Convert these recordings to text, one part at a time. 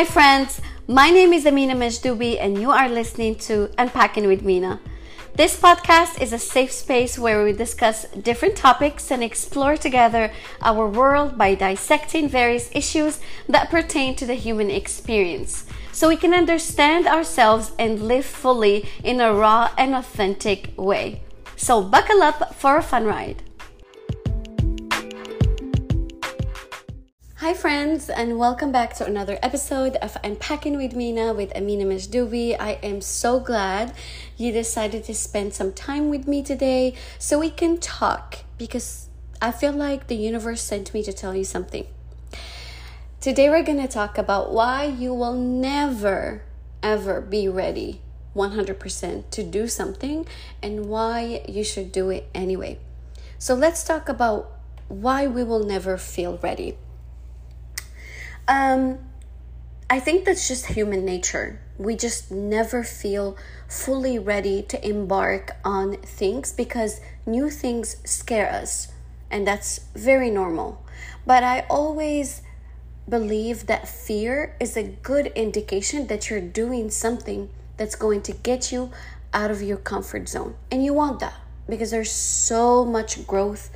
Hi, friends. My name is Amina Mejdoubi, and you are listening to Unpacking with Mina. This podcast is a safe space where we discuss different topics and explore together our world by dissecting various issues that pertain to the human experience so we can understand ourselves and live fully in a raw and authentic way. So, buckle up for a fun ride. Hi, friends, and welcome back to another episode of Unpacking with Mina with Amina Mejdoubi. I am so glad you decided to spend some time with me today so we can talk because I feel like the universe sent me to tell you something. Today, we're going to talk about why you will never ever be ready 100% to do something and why you should do it anyway. So, let's talk about why we will never feel ready. Um, I think that's just human nature. We just never feel fully ready to embark on things because new things scare us, and that's very normal. But I always believe that fear is a good indication that you're doing something that's going to get you out of your comfort zone. And you want that because there's so much growth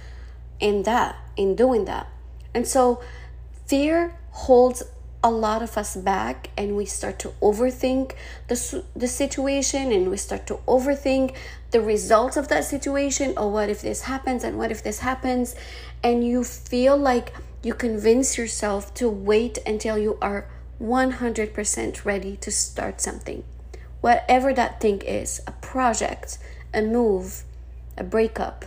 in that, in doing that. And so, fear holds a lot of us back and we start to overthink the, the situation and we start to overthink the results of that situation. Or what if this happens and what if this happens? And you feel like you convince yourself to wait until you are 100% ready to start something. Whatever that thing is a project a move a breakup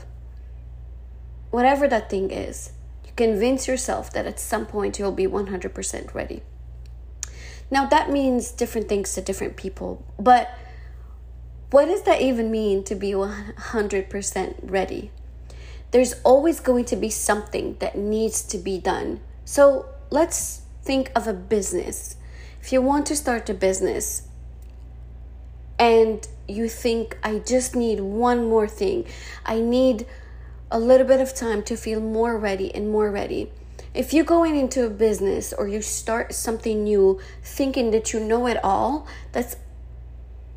whatever that thing is Convince yourself that at some point you'll be 100% ready. Now, that means different things to different people, but what does that even mean to be 100% ready? There's always going to be something that needs to be done. So, let's think of a business. If you want to start a business and you think, I just need one more thing, I need a little bit of time to feel more ready and more ready. If you're going into a business or you start something new thinking that you know it all, that's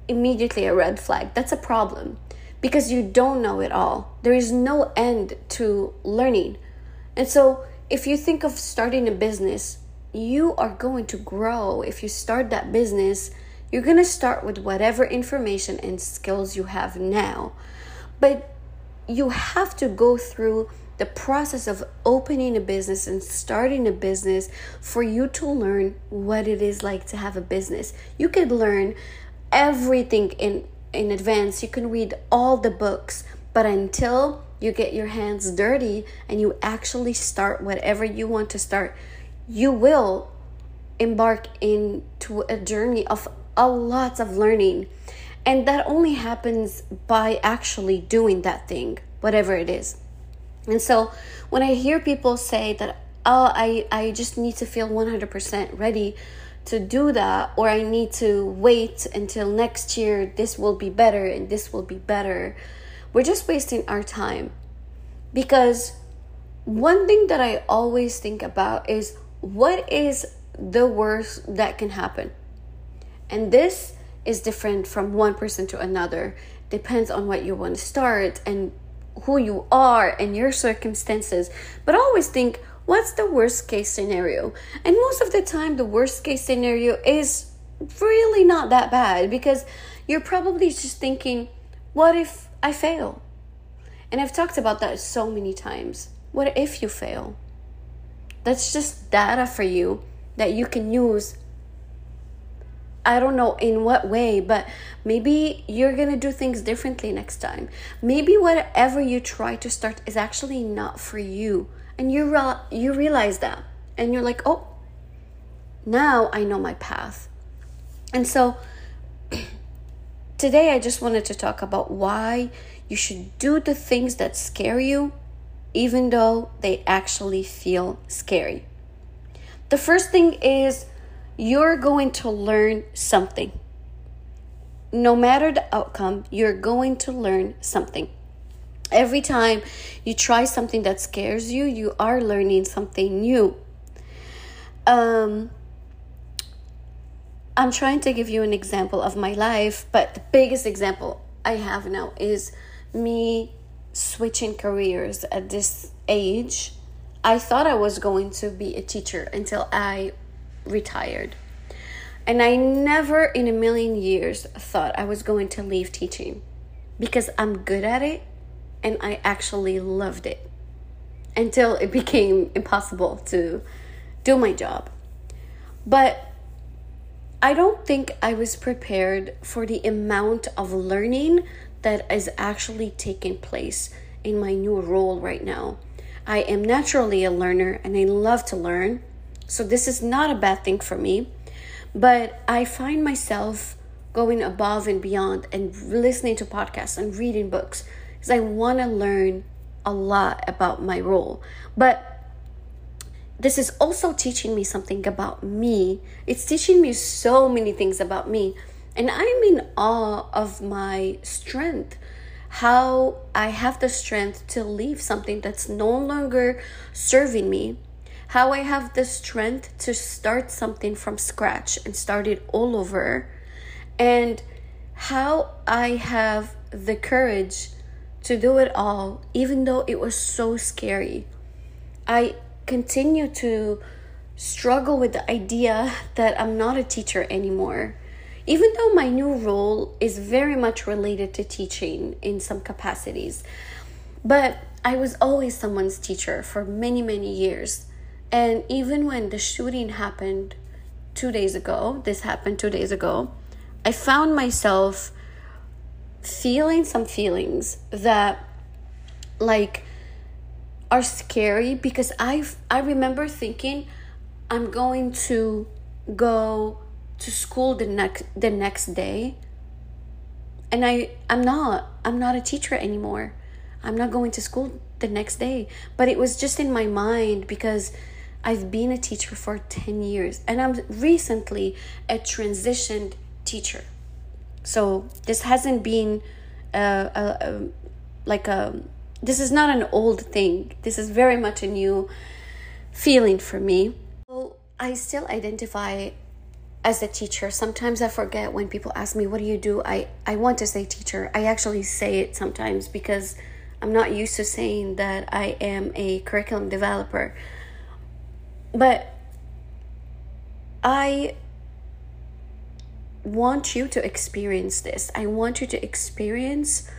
immediately a red flag. That's a problem because you don't know it all. There is no end to learning. And so, if you think of starting a business, you are going to grow. If you start that business, you're going to start with whatever information and skills you have now. But you have to go through the process of opening a business and starting a business for you to learn what it is like to have a business. You could learn everything in in advance. You can read all the books, but until you get your hands dirty and you actually start whatever you want to start, you will embark into a journey of a lot of learning and that only happens by actually doing that thing, whatever it is. And so when I hear people say that, oh, I, I just need to feel 100% ready to do that, or I need to wait until next year, this will be better and this will be better, we're just wasting our time. Because one thing that I always think about is what is the worst that can happen? And this is different from one person to another. Depends on what you want to start and who you are and your circumstances. But always think, what's the worst case scenario? And most of the time, the worst case scenario is really not that bad because you're probably just thinking, what if I fail? And I've talked about that so many times. What if you fail? That's just data for you that you can use I don't know in what way, but maybe you're gonna do things differently next time. Maybe whatever you try to start is actually not for you, and you re- you realize that, and you're like, oh, now I know my path. And so today I just wanted to talk about why you should do the things that scare you, even though they actually feel scary. The first thing is you're going to learn something. No matter the outcome, you're going to learn something. Every time you try something that scares you, you are learning something new. Um, I'm trying to give you an example of my life, but the biggest example I have now is me switching careers at this age. I thought I was going to be a teacher until I retired. And I never in a million years thought I was going to leave teaching because I'm good at it and I actually loved it until it became impossible to do my job. But I don't think I was prepared for the amount of learning that is actually taking place in my new role right now. I am naturally a learner and I love to learn. So this is not a bad thing for me. But I find myself going above and beyond and listening to podcasts and reading books because I want to learn a lot about my role. But this is also teaching me something about me. It's teaching me so many things about me. And I'm in awe of my strength. How I have the strength to leave something that's no longer serving me. How I have the strength to start something from scratch and start it all over. And how I have the courage to do it all, even though it was so scary. I continue to struggle with the idea that I'm not a teacher anymore. Even though my new role is very much related to teaching in some capacities, but I was always someone's teacher for many, many years. And even when the shooting happened two days ago, this happened two days ago, I found myself feeling some feelings that, like, are scary because I I remember thinking I'm going to go to school the next the next day and I I'm not I'm not a teacher anymore. I'm not going to school the next day. But it was just in my mind because I've been a teacher for 10 years and I'm recently a transitioned teacher. So this hasn't been uh, a, a like a this is not an old thing. This is very much a new feeling for me. So I still identify as a teacher. Sometimes I forget when people ask me, What do you do? I, I want to say teacher. I actually say it sometimes because I'm not used to saying that I am a curriculum developer. But I want you to experience this. I want you to experience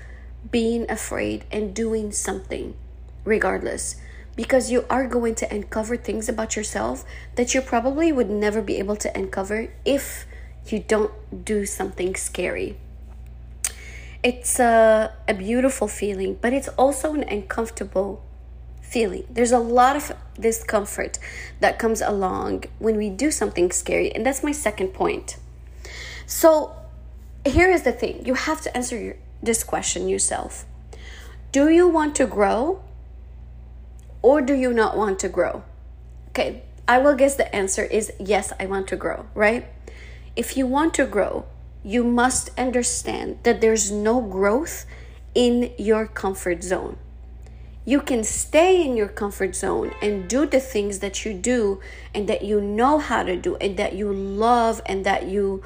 being afraid and doing something regardless because you are going to uncover things about yourself that you probably would never be able to uncover if you don't do something scary. It's a, a beautiful feeling, but it's also an uncomfortable feeling. There's a lot of discomfort that comes along when we do something scary, and that's my second point. So, here is the thing you have to answer your, this question yourself Do you want to grow or do you not want to grow? Okay, I will guess the answer is yes, I want to grow, right? If you want to grow, you must understand that there's no growth in your comfort zone. You can stay in your comfort zone and do the things that you do and that you know how to do and that you love and that you,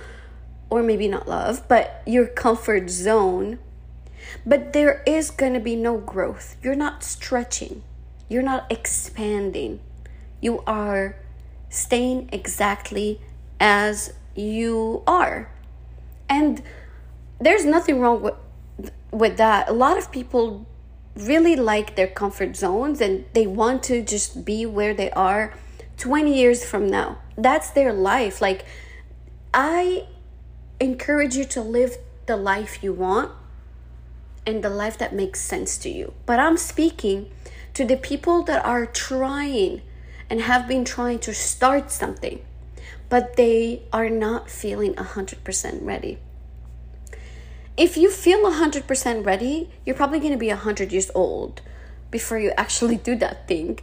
or maybe not love, but your comfort zone but there is going to be no growth. You're not stretching, you're not expanding. You are staying exactly as you are. And there's nothing wrong with with that. A lot of people really like their comfort zones and they want to just be where they are 20 years from now. That's their life. Like I encourage you to live the life you want and the life that makes sense to you. But I'm speaking to the people that are trying and have been trying to start something, but they are not feeling 100% ready. If you feel 100% ready, you're probably going to be 100 years old before you actually do that thing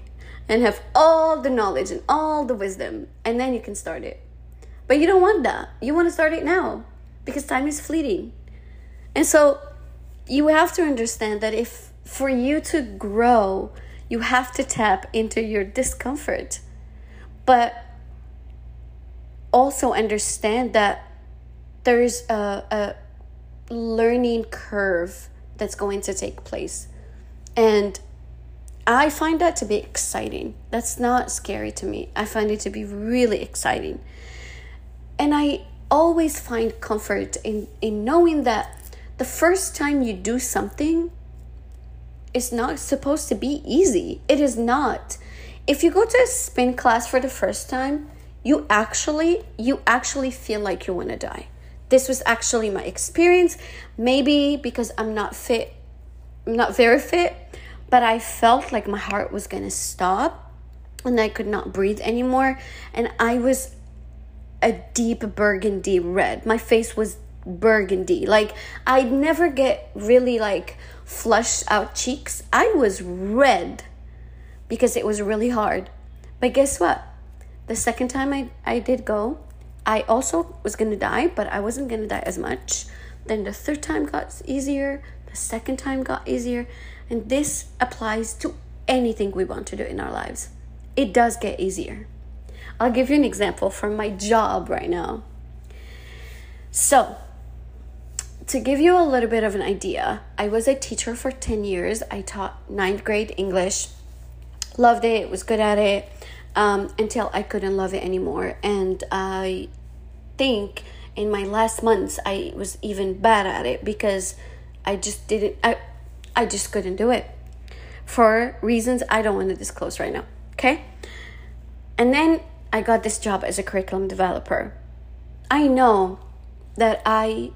and have all the knowledge and all the wisdom, and then you can start it. But you don't want that. You want to start it now because time is fleeting. And so you have to understand that if for you to grow, you have to tap into your discomfort. But also understand that there's a, a learning curve that's going to take place. And I find that to be exciting. That's not scary to me. I find it to be really exciting. And I always find comfort in, in knowing that the first time you do something it's not supposed to be easy. It is not. If you go to a spin class for the first time, you actually you actually feel like you want to die. This was actually my experience. Maybe because I'm not fit, I'm not very fit, but I felt like my heart was to stop and I could not breathe anymore. And I was a deep burgundy red. My face was burgundy. Like I'd never get really like flushed out cheeks. I was red because it was really hard. But guess what? The second time I, I did go, I also was gonna die, but I wasn't gonna die as much. Then the third time got easier, the second time got easier, and this applies to anything we want to do in our lives. It does get easier. I'll give you an example from my job right now. So, to give you a little bit of an idea, I was a teacher for 10 years. I taught ninth grade English, loved it, was good at it um, until I couldn't love it anymore. And I think in my last months, I was even bad at it because I just didn't, I, I just couldn't do it for reasons I don't want to disclose right now. Okay. And then I got this job as a curriculum developer. I know that I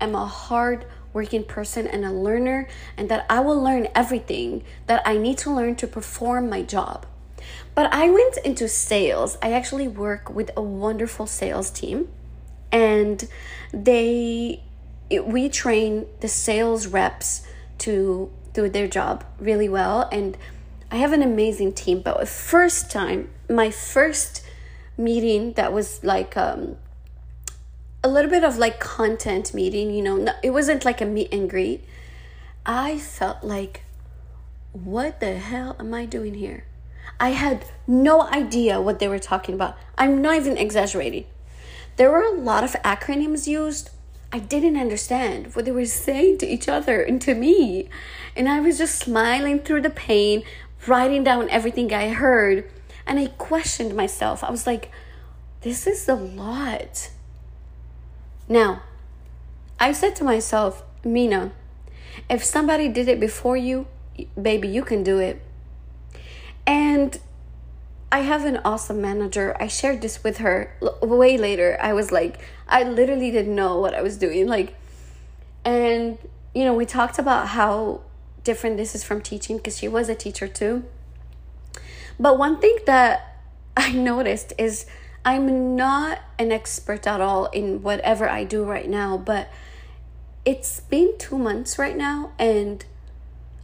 am a hard working person and a learner, and that I will learn everything that I need to learn to perform my job. But I went into sales. I actually work with a wonderful sales team, and they we train the sales reps to do their job really well and I have an amazing team. But the first time my first meeting that was like um a little bit of like content meeting you know it wasn't like a meet and greet. I felt like what the hell am I doing here I had no idea what they were talking about I'm not even exaggerating there were a lot of acronyms used I didn't understand what they were saying to each other and to me. And I was just smiling through the pain, writing down everything I heard. And I questioned myself. I was like, this is a lot. Now, I said to myself, Mina, if somebody did it before you, baby, you can do it. And I have an awesome manager. I shared this with her way later. I was like, I literally didn't know what I was doing. Like, and, you know, we talked about how different this is from teaching because she was a teacher too. But one thing that I noticed is I'm not an expert at all in whatever I do right now, but it's been two months right now and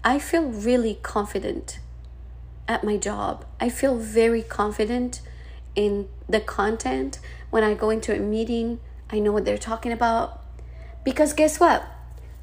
I feel really confident at my job. I feel very confident in the content. When I go into a meeting, I know what they're talking about. Because guess what?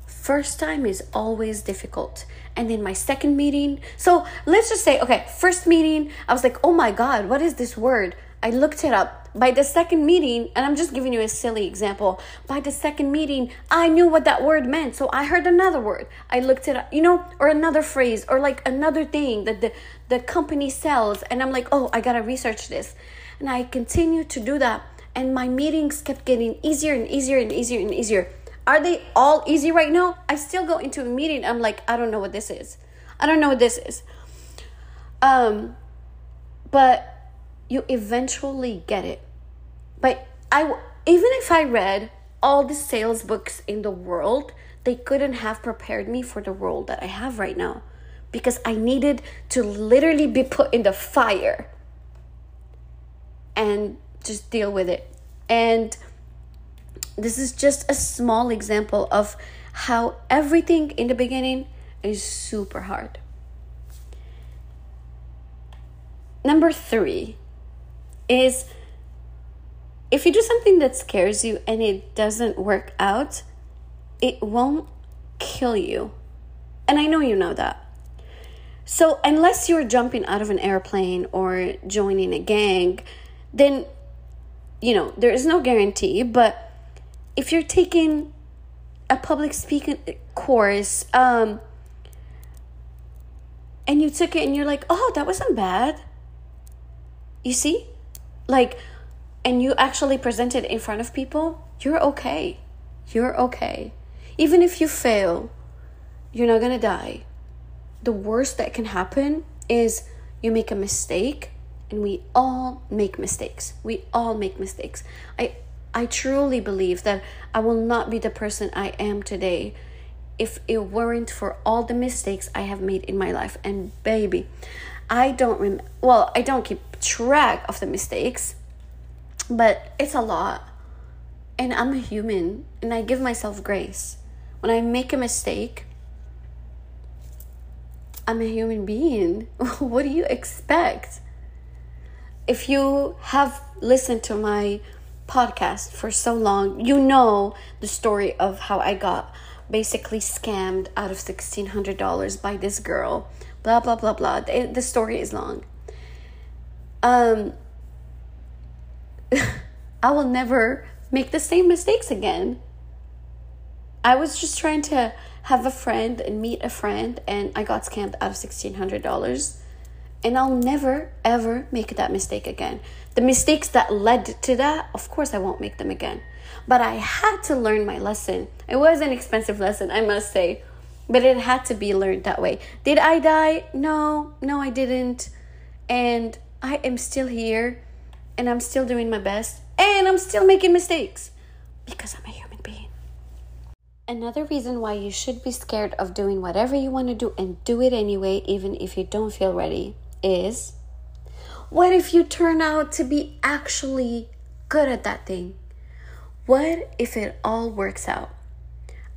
First time is always difficult. And then my second meeting, so let's just say, okay, first meeting, I was like, oh my God, what is this word? I looked it up by the second meeting, and I'm just giving you a silly example, by the second meeting, I knew what that word meant. So I heard another word. I looked it up, you know, or another phrase, or like another thing that the, the company sells. And I'm like, oh, I gotta research this. And I continued to do that. And my meetings kept getting easier and easier and easier and easier. Are they all easy right now? I still go into a meeting. I'm like, I don't know what this is. I don't know what this is. Um, but you eventually get it. But I even if I read all the sales books in the world, they couldn't have prepared me for the role that I have right now because I needed to literally be put in the fire and just deal with it. And this is just a small example of how everything in the beginning is super hard. Number three is if you do something that scares you and it doesn't work out, it won't kill you. And I know you know that. So, unless you're jumping out of an airplane or joining a gang, then you know, there is no guarantee, but if you're taking a public speaking course, um, and you took it and you're like, oh, that wasn't bad. You see? Like, and you actually present it in front of people, you're okay. You're okay. Even if you fail, you're not gonna die. The worst that can happen is you make a mistake, and we all make mistakes. We all make mistakes. I I truly believe that I will not be the person I am today if it weren't for all the mistakes I have made in my life. And baby, I don't rem well, I don't keep track of the mistakes, but it's a lot. And I'm a human and I give myself grace. When I make a mistake, I'm a human being. what do you expect? If you have listened to my podcast for so long, you know the story of how I got basically scammed out of $1600 by this girl. Blah blah blah blah. The, the story is long. Um I will never make the same mistakes again. I was just trying to have a friend and meet a friend, and I got scammed out of $1,600. And I'll never, ever make that mistake again. The mistakes that led to that, of course, I won't make them again. But I had to learn my lesson. It was an expensive lesson, I must say, but it had to be learned that way. Did I die? No, no, I didn't. And I am still here, and I'm still doing my best, and I'm still making mistakes because I'm a human being. Another reason why you should be scared of doing whatever you want to do and do it anyway, even if you don't feel ready, is what if you turn out to be actually good at that thing? What if it all works out?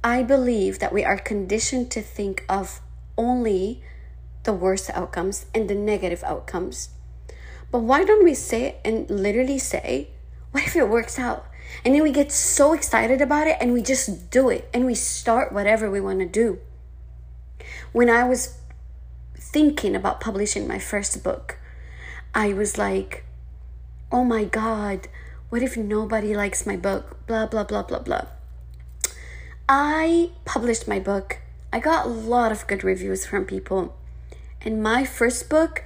I believe that we are conditioned to think of only the worst outcomes and the negative outcomes. But why don't we say and literally say, what if it works out? And then we get so excited about it and we just do it and we start whatever we want to do. When I was thinking about publishing my first book, I was like, oh my God, what if nobody likes my book? Blah, blah, blah, blah, blah. I published my book. I got a lot of good reviews from people. And my first book,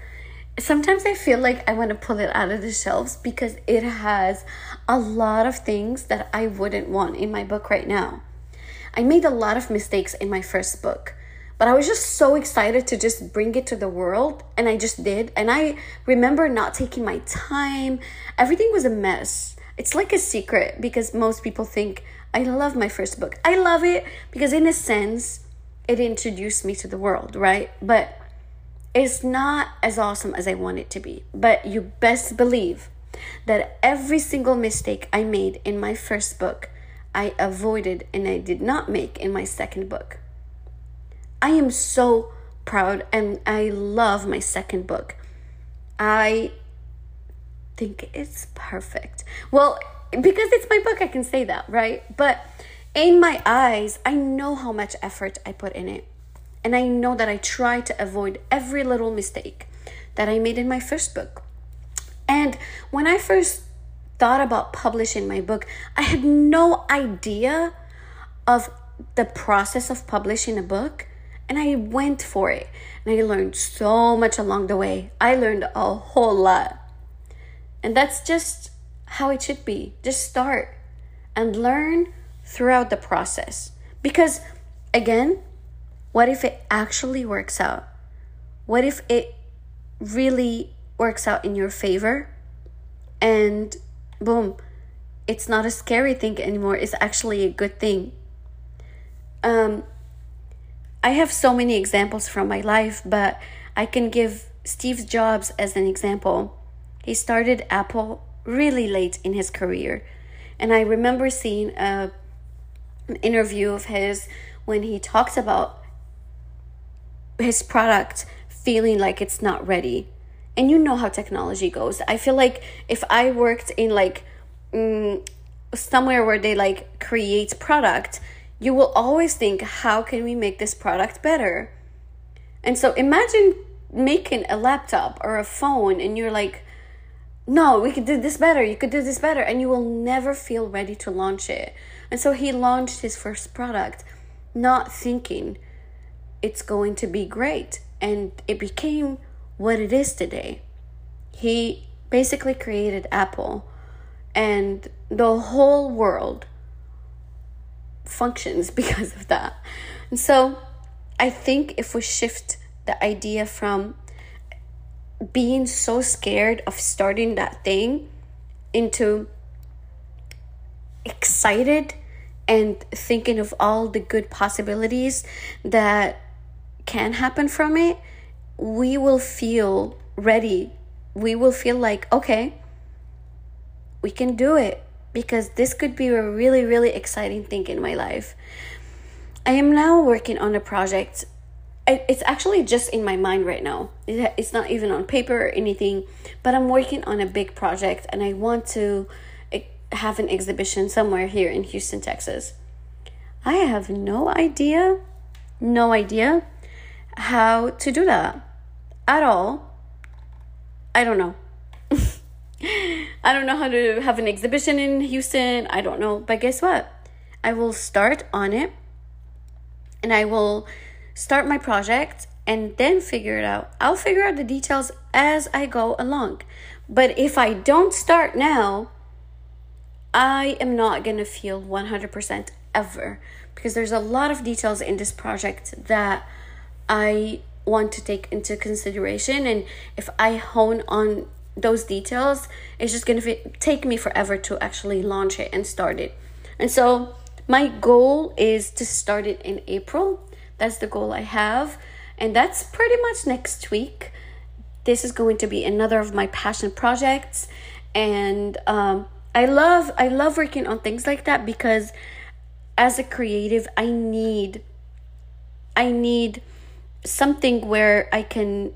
sometimes I feel like I want to pull it out of the shelves because it has a lot of things that I wouldn't want in my book right now. I made a lot of mistakes in my first book, but I was just so excited to just bring it to the world, and I just did. And I remember not taking my time, everything was a mess. It's like a secret because most people think I love my first book. I love it because, in a sense, it introduced me to the world, right? But it's not as awesome as I want it to be. But you best believe that every single mistake I made in my first book, I avoided and I did not make in my second book. I am so proud and I love my second book. I think it's perfect. Well, because it's my book, I can say that, right? But in my eyes, I know how much effort I put in it. And I know that I try to avoid every little mistake that I made in my first book. And when I first thought about publishing my book, I had no idea of the process of publishing a book. And I went for it. And I learned so much along the way. I learned a whole lot. And that's just how it should be. Just start and learn throughout the process. Because, again, what if it actually works out? What if it really works out in your favor? And boom, it's not a scary thing anymore. It's actually a good thing. Um, I have so many examples from my life, but I can give Steve Jobs as an example. He started Apple really late in his career. And I remember seeing a, an interview of his when he talks about his product feeling like it's not ready. And you know how technology goes. I feel like if I worked in like mm, somewhere where they like create product, you will always think, how can we make this product better? And so imagine making a laptop or a phone and you're like, no, we could do this better. You could do this better. And you will never feel ready to launch it. And so he launched his first product, not thinking it's going to be great. And it became what it is today. He basically created Apple, and the whole world functions because of that. And so I think if we shift the idea from being so scared of starting that thing into excited and thinking of all the good possibilities that can happen from it, we will feel ready. We will feel like, okay, we can do it because this could be a really, really exciting thing in my life. I am now working on a project. It's actually just in my mind right now. It's not even on paper or anything, but I'm working on a big project and I want to eh, have an exhibition somewhere here in Houston, Texas. I have no idea, no idea how to do that at all. I don't know. I don't know how to have an exhibition in Houston. I don't know. But guess what? I will start on it and I will start my project and then figure it out. I'll figure out the details as I go along. But if I don't start now, I am not going to feel 100% ever because there's a lot of details in this project that I want to take into consideration. And if I hone on those details, it's just going to take me forever to actually launch it and start it. And so, my goal is to start it in April. That's the goal I have. And that's pretty much next week. This is going to be another of my passion projects. And um, I love I love working on things like that because as a creative, I need I need something where I can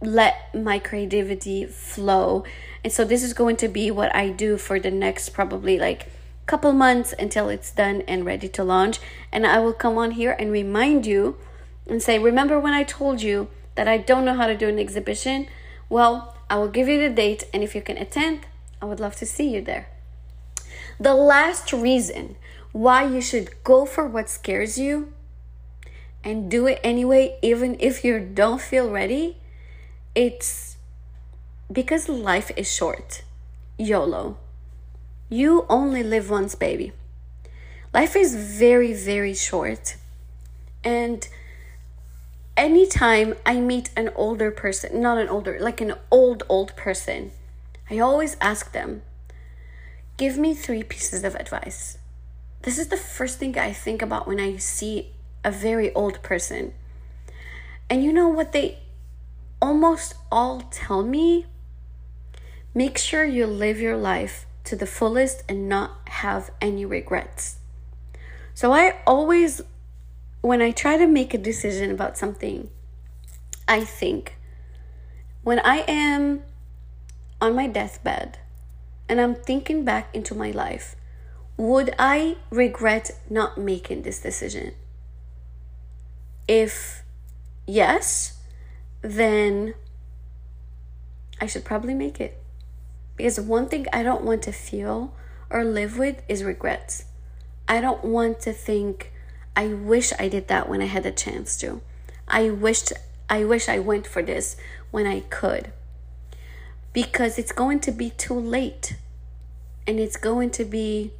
let my creativity flow. And so this is going to be what I do for the next probably like couple months until it's done and ready to launch. And I will come on here and remind you and say, Remember when I told you that I don't know how to do an exhibition? Well, I will give you the date, and if you can attend, I would love to see you there. The last reason why you should go for what scares you and do it anyway, even if you don't feel ready, it's because life is short. YOLO. You only live once, baby. Life is very, very short. And anytime I meet an older person, not an older, like an old, old person, I always ask them, give me three pieces of advice. This is the first thing I think about when I see a very old person. And you know what they almost all tell me? Make sure you live your life to the fullest and not have any regrets. So I always, when I try to make a decision about something, I think when I am on my deathbed and I'm thinking back into my life, would I regret not making this decision? If yes, then I should probably make it. Because one thing I don't want to feel or live with is regrets. I don't want to think, I wish I did that when I had a chance to. I wished I wish I went for this when I could. Because it's going to be too late. And it's going to be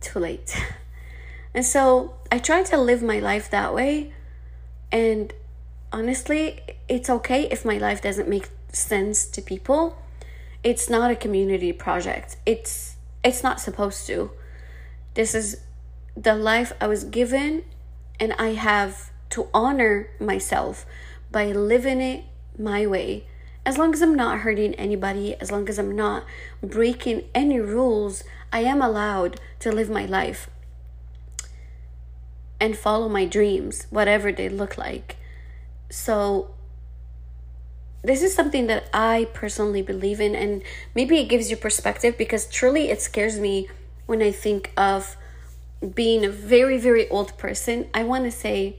too late. And so I try to live my life that way. And honestly, it's okay if my life doesn't make sense to people. It's not a community project. It's it's not supposed to. This is the life I was given and I have to honor myself by living it my way. As long as I'm not hurting anybody, as long as I'm not breaking any rules, I am allowed to live my life and follow my dreams, whatever they look like. So, this is something that I personally believe in, and maybe it gives you perspective because truly it scares me when I think of being a very, very old person. I want to say,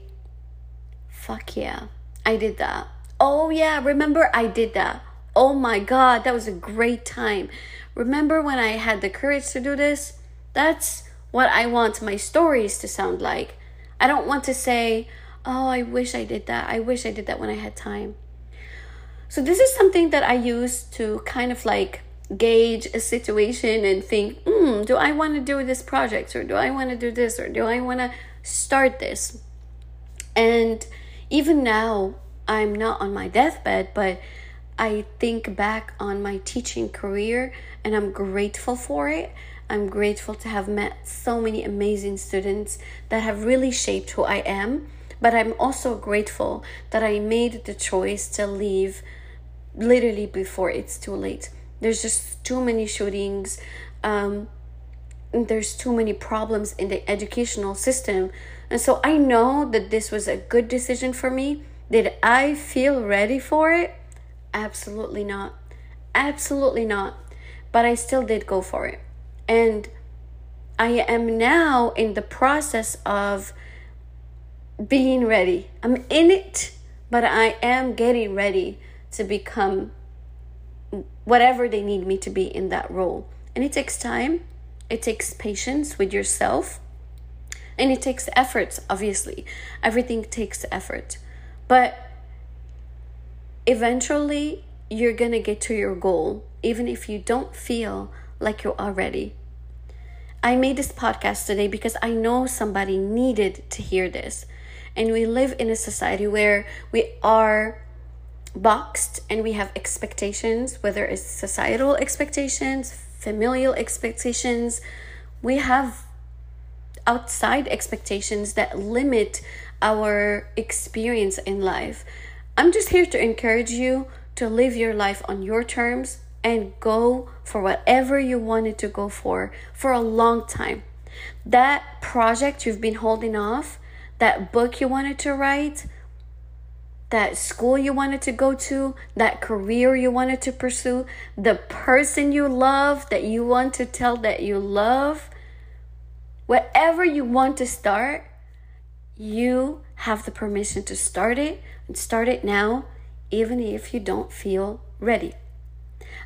fuck yeah, I did that. Oh, yeah, remember I did that. oh my God, that was a great time. Remember when I had the courage to do this? That's what I want my stories to sound like. I don't want to say, oh, I wish I did that. I wish I did that when I had time. So, this is something that I use to kind of like gauge a situation and think, hmm, do I want to do this project or do I want to do this or do I want to start this? And even now, I'm not on my deathbed, but I think back on my teaching career and I'm grateful for it. I'm grateful to have met so many amazing students that have really shaped who I am. But I'm also grateful that I made the choice to leave literally before it's too late. There's just too many shootings. Um, there's too many problems in the educational system. And so I know that this was a good decision for me. Did I feel ready for it? Absolutely not. Absolutely not. But I still did go for it. And I am now in the process of being ready. I'm in it, but I am getting ready to become whatever they need me to be in that role. And it takes time, it takes patience with yourself, and it takes effort, obviously. Everything takes effort. But eventually, you're gonna get to your goal, even if you don't feel like you are ready. I made this podcast today because I know somebody needed to hear this. And we live in a society where we are boxed and we have expectations, whether it's societal expectations, familial expectations. We have outside expectations that limit our experience in life. I'm just here to encourage you to live your life on your terms and go for whatever you wanted to go for for a long time. That project you've been holding off, that book you wanted to write, that school you wanted to go to, that career you wanted to pursue, the person you love that you want to tell that you love, whatever you want to start, you have the permission to start it and start it now, even if you don't feel ready.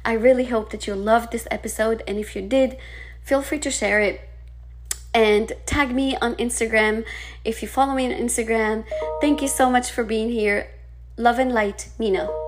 I really hope that you loved this episode, and if you did, feel free to share it and tag me on Instagram if you follow me on Instagram. Thank you so much for being here. Love and light, Mina.